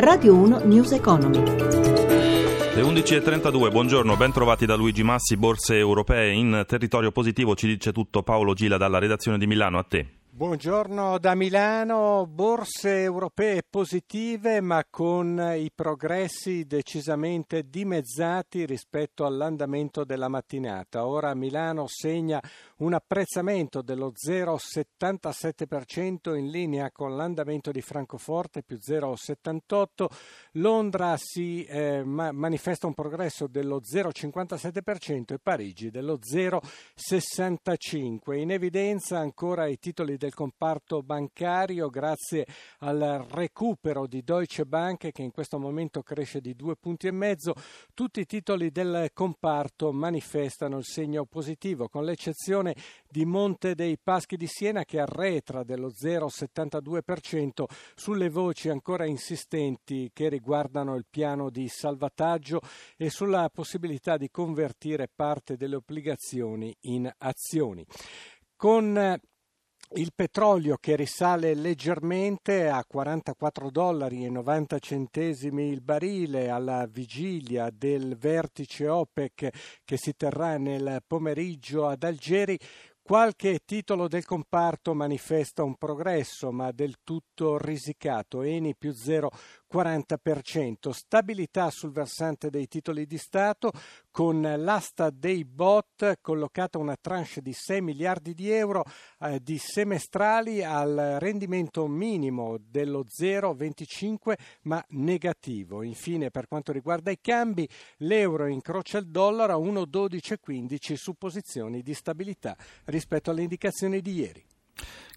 Radio 1 News Economy. Le 11.32, buongiorno, ben trovati da Luigi Massi, borse europee in territorio positivo, ci dice tutto Paolo Gila dalla redazione di Milano, a te. Buongiorno da Milano, borse europee positive ma con i progressi decisamente dimezzati rispetto all'andamento della mattinata. Ora Milano segna un apprezzamento dello 0,77% in linea con l'andamento di Francoforte più 0,78%, Londra si eh, ma- manifesta un progresso dello 0,57% e Parigi dello 0,65%. In evidenza ancora i titoli del comparto bancario grazie al recupero di Deutsche Bank che in questo momento cresce di due punti e mezzo. Tutti i titoli del comparto manifestano il segno positivo con l'eccezione di Monte dei Paschi di Siena che arretra dello 0,72% sulle voci ancora insistenti che riguardano il piano di salvataggio e sulla possibilità di convertire parte delle obbligazioni in azioni. Con il petrolio che risale leggermente a 44 dollari e 90 centesimi il barile alla vigilia del vertice OPEC che si terrà nel pomeriggio ad Algeri, Qualche titolo del comparto manifesta un progresso, ma del tutto risicato. Eni più 0,40%. Stabilità sul versante dei titoli di Stato, con l'asta dei bot collocata una tranche di 6 miliardi di euro eh, di semestrali al rendimento minimo dello 0,25 ma negativo. Infine, per quanto riguarda i cambi, l'euro incrocia il dollaro a 1,1215 su posizioni di stabilità rispetto alle indicazioni di ieri.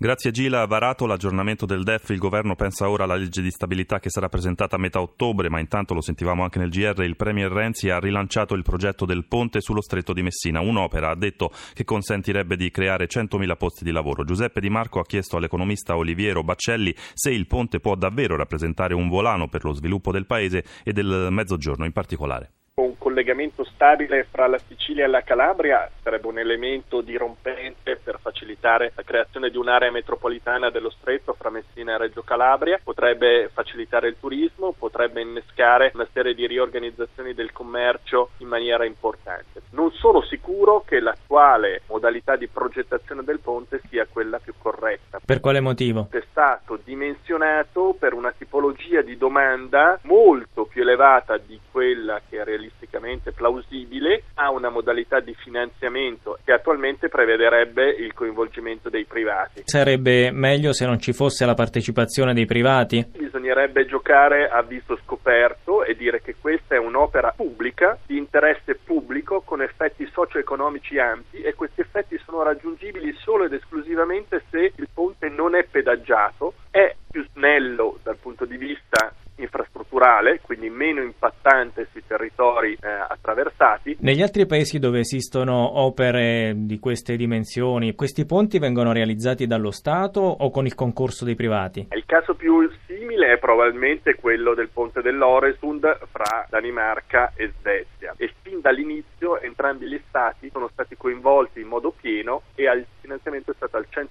Grazie Gila, varato l'aggiornamento del DEF, il governo pensa ora alla legge di stabilità che sarà presentata a metà ottobre, ma intanto lo sentivamo anche nel GR, il Premier Renzi ha rilanciato il progetto del ponte sullo stretto di Messina, un'opera, ha detto, che consentirebbe di creare 100.000 posti di lavoro. Giuseppe Di Marco ha chiesto all'economista Oliviero Baccelli se il ponte può davvero rappresentare un volano per lo sviluppo del paese e del mezzogiorno in particolare un collegamento stabile fra la Sicilia e la Calabria sarebbe un elemento dirompente per facilitare la creazione di un'area metropolitana dello stretto fra Messina e Reggio Calabria, potrebbe facilitare il turismo, potrebbe innescare una serie di riorganizzazioni del commercio in maniera importante. Non sono sicuro che l'attuale modalità di progettazione del ponte sia quella più corretta. Per quale motivo? È stato dimensionato per una tipologia di domanda molto più elevata di quella che è realisticamente plausibile, ha una modalità di finanziamento che attualmente prevederebbe il coinvolgimento dei privati. Sarebbe meglio se non ci fosse la partecipazione dei privati? Bisognerebbe giocare a viso scoperto e dire che questa è un'opera pubblica, di interesse pubblico, con effetti socio-economici ampi e questi effetti sono raggiungibili solo ed esclusivamente se il ponte non è pedaggiato, è più snello dal punto di vista infrastrutturale, quindi meno impattante sui territori eh, attraversati. Negli altri paesi dove esistono opere di queste dimensioni, questi ponti vengono realizzati dallo Stato o con il concorso dei privati? Il caso più simile è probabilmente quello del ponte dell'Oresund fra Danimarca e Svezia e fin dall'inizio entrambi gli stati sono stati coinvolti in modo pieno e il finanziamento è stato al 100% pubblico.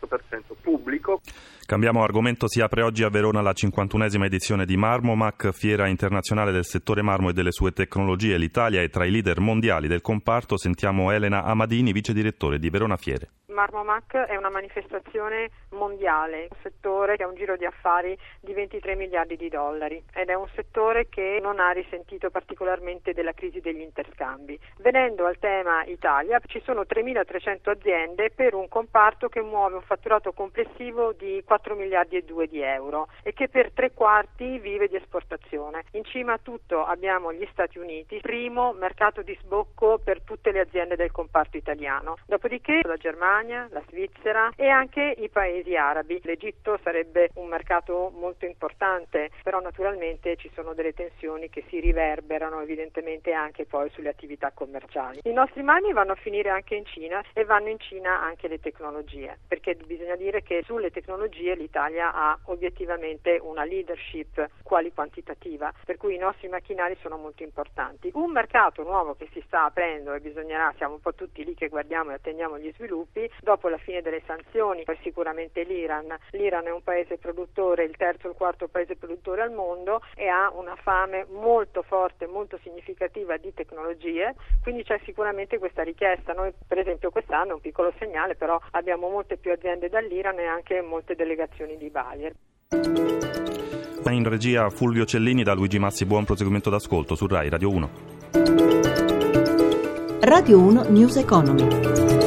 Cambiamo argomento, si apre oggi a Verona la 51esima edizione di Marmomac, fiera internazionale del settore marmo e delle sue tecnologie. L'Italia è tra i leader mondiali del comparto. Sentiamo Elena Amadini, vice direttore di Verona Fiere. Marmomac è una manifestazione mondiale, un settore che ha un giro di affari di 23 miliardi di dollari ed è un settore che non ha risentito particolarmente della crisi degli interscambi. Venendo al tema Italia, ci sono 3.300 aziende per un comparto che muove un fatturato complessivo di 4 miliardi e 2 di euro e che per tre quarti vive di esportazione. In cima a tutto abbiamo gli Stati Uniti, primo mercato di sbocco per tutte le aziende del comparto italiano. Dopodiché la Germania Germania, la Svizzera e anche i paesi arabi. L'Egitto sarebbe un mercato molto importante, però naturalmente ci sono delle tensioni che si riverberano evidentemente anche poi sulle attività commerciali. I nostri mani vanno a finire anche in Cina e vanno in Cina anche le tecnologie, perché bisogna dire che sulle tecnologie l'Italia ha obiettivamente una leadership quali quantitativa, per cui i nostri macchinari sono molto importanti. Un mercato nuovo che si sta aprendo e bisognerà, siamo un po' tutti lì che guardiamo e attendiamo gli sviluppi, dopo la fine delle sanzioni, poi sicuramente l'Iran. L'Iran è un paese produttore, il terzo o il quarto paese produttore al mondo e ha una fame molto forte, molto significativa di tecnologie, quindi c'è sicuramente questa richiesta. Noi per esempio quest'anno, un piccolo segnale, però abbiamo molte più aziende dall'Iran e anche molte delegazioni di Bayer. In regia Fulvio Cellini da Luigi Massi, buon proseguimento d'ascolto su RAI Radio 1. Radio 1 News Economy.